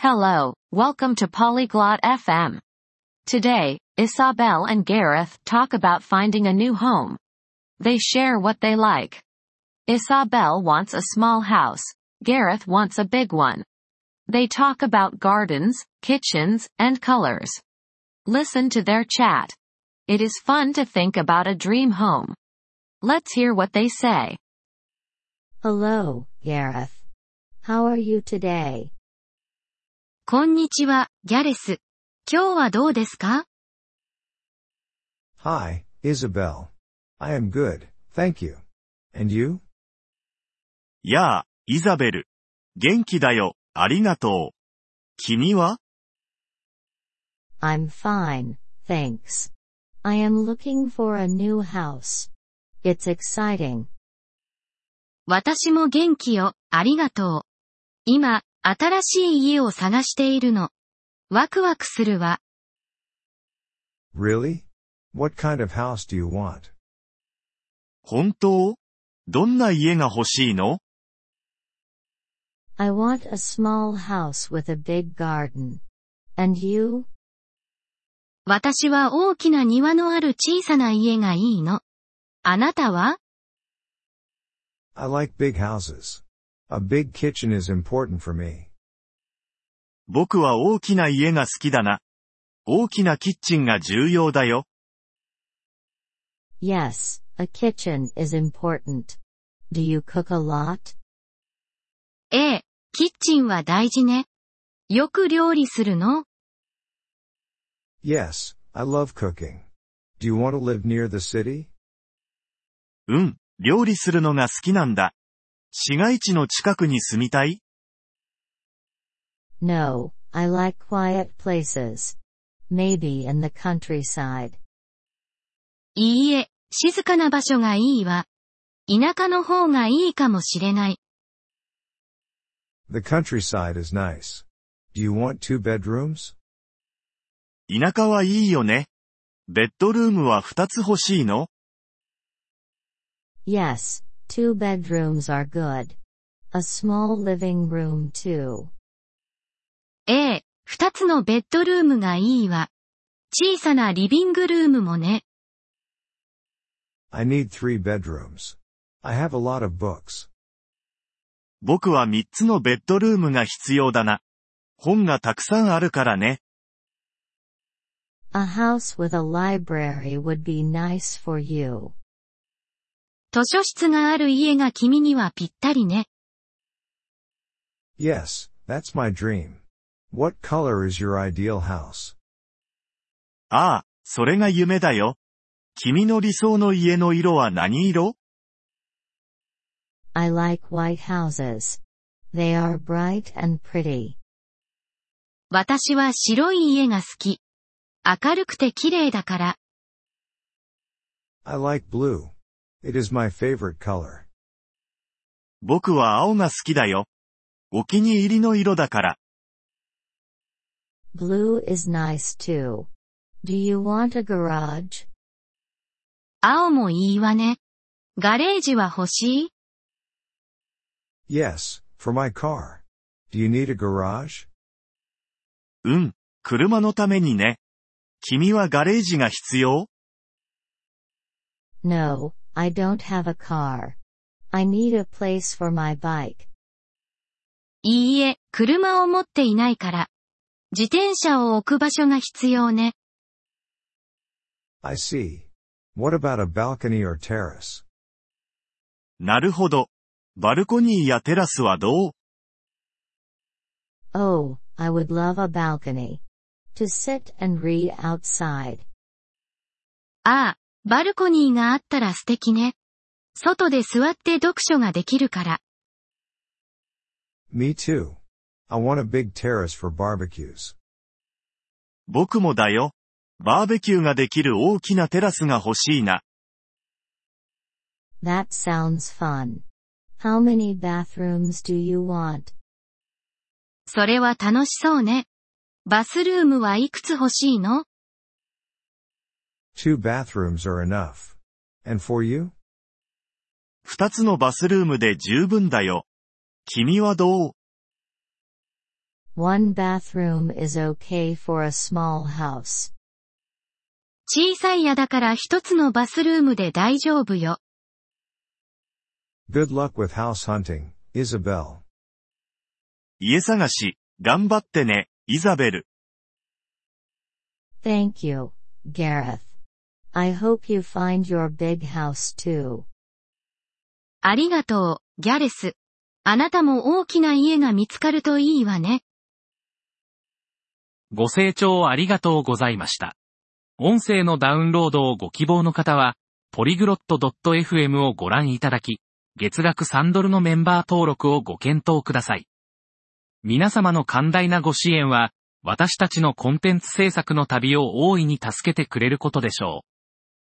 Hello, welcome to Polyglot FM. Today, Isabel and Gareth talk about finding a new home. They share what they like. Isabel wants a small house. Gareth wants a big one. They talk about gardens, kitchens, and colors. Listen to their chat. It is fun to think about a dream home. Let's hear what they say. Hello, Gareth. How are you today? こんにちは、ギャレス。今日はどうですか Hi, Isabel. I am good, thank you. And you? やあ、イザベル。元気だよ、ありがとう。君は I'm fine, thanks. I am looking for a new house. It's exciting. 私も元気よ、ありがとう。今、新しい家を探しているの。ワクワクするわ。Really? What kind of house do you want? 本当どんな家が欲しいの I want a small house with a big garden. And you? 私は大きな庭のある小さな家がいいの。あなたは I like big houses. A big kitchen is important for me. 僕は大きな家が好きだな。大きなキッチンが重要だよ。Yes, a kitchen is important. Do you cook a lot? ええ、キッチンは大事ね。よく料理するの Yes, I love cooking. Do you want to live near the city? うん、料理するのが好きなんだ。市街地の近くに住みたい No, I like quiet places. Maybe in the countryside. いいえ、静かな場所がいいわ。田舎の方がいいかもしれない。The countryside is nice. Do you want two bedrooms? 田舎はいいよね。ベッドルームは2つ欲しいの Yes, two bedrooms are good. A small living room too. ええ、二つのベッドルームがいいわ。小さなリビングルームもね。I need three bedrooms. I have a lot of books. 僕は3つのベッドルームが必要だな。本がたくさんあるからね。A house with a library would be nice for you. 図書室がある家が君にはぴったりね。Yes, that's my dream. What color is your ideal house? ああ、それが夢だよ。君の理想の家の色は何色 I like white houses. They are bright and pretty. 私は白い家が好き。明るくて綺麗だから。I like blue. It is my favorite color. 僕は青が好きだよ。お気に入りの色だから。Blue is nice too. Do you want a garage? 青もいいわね。ガレージは欲しい Yes, for my car. Do you need a garage? うん、車のためにね。君はガレージが必要 No, I don't have a car. I need a place for my bike. いいえ、車を持っていないから。自転車を置く場所が必要ね。I see. What about a balcony or terrace? なるほど。バルコニーやテラスはどう Oh, I would love a balcony. To sit and read outside. ああ、バルコニーがあったら素敵ね。外で座って読書ができるから。Me too. I want a big terrace for barbecues. 僕もだよ。バーベキューができる大きなテラスが欲しいな。That sounds fun. How many bathrooms do you want? それは楽しそうね。バスルームはいくつ欲しいの？Two bathrooms are enough. And for you? 二つのバスルームで十分だよ。君はどう One bathroom is okay for a small house. 小さい家だから一つのバスルームで大丈夫よ。 Good luck with house hunting, Isabel. 家探し、頑張ってね、イザベル。 Thank you, Gareth. I hope you find your big house too. ありがとう、ギャレス。あなたも大きな家が見つかるといいわね。ご清聴ありがとうございました。音声のダウンロードをご希望の方は、ポリグロット .fm をご覧いただき、月額3ドルのメンバー登録をご検討ください。皆様の寛大なご支援は、私たちのコンテンツ制作の旅を大いに助けてくれることでしょう。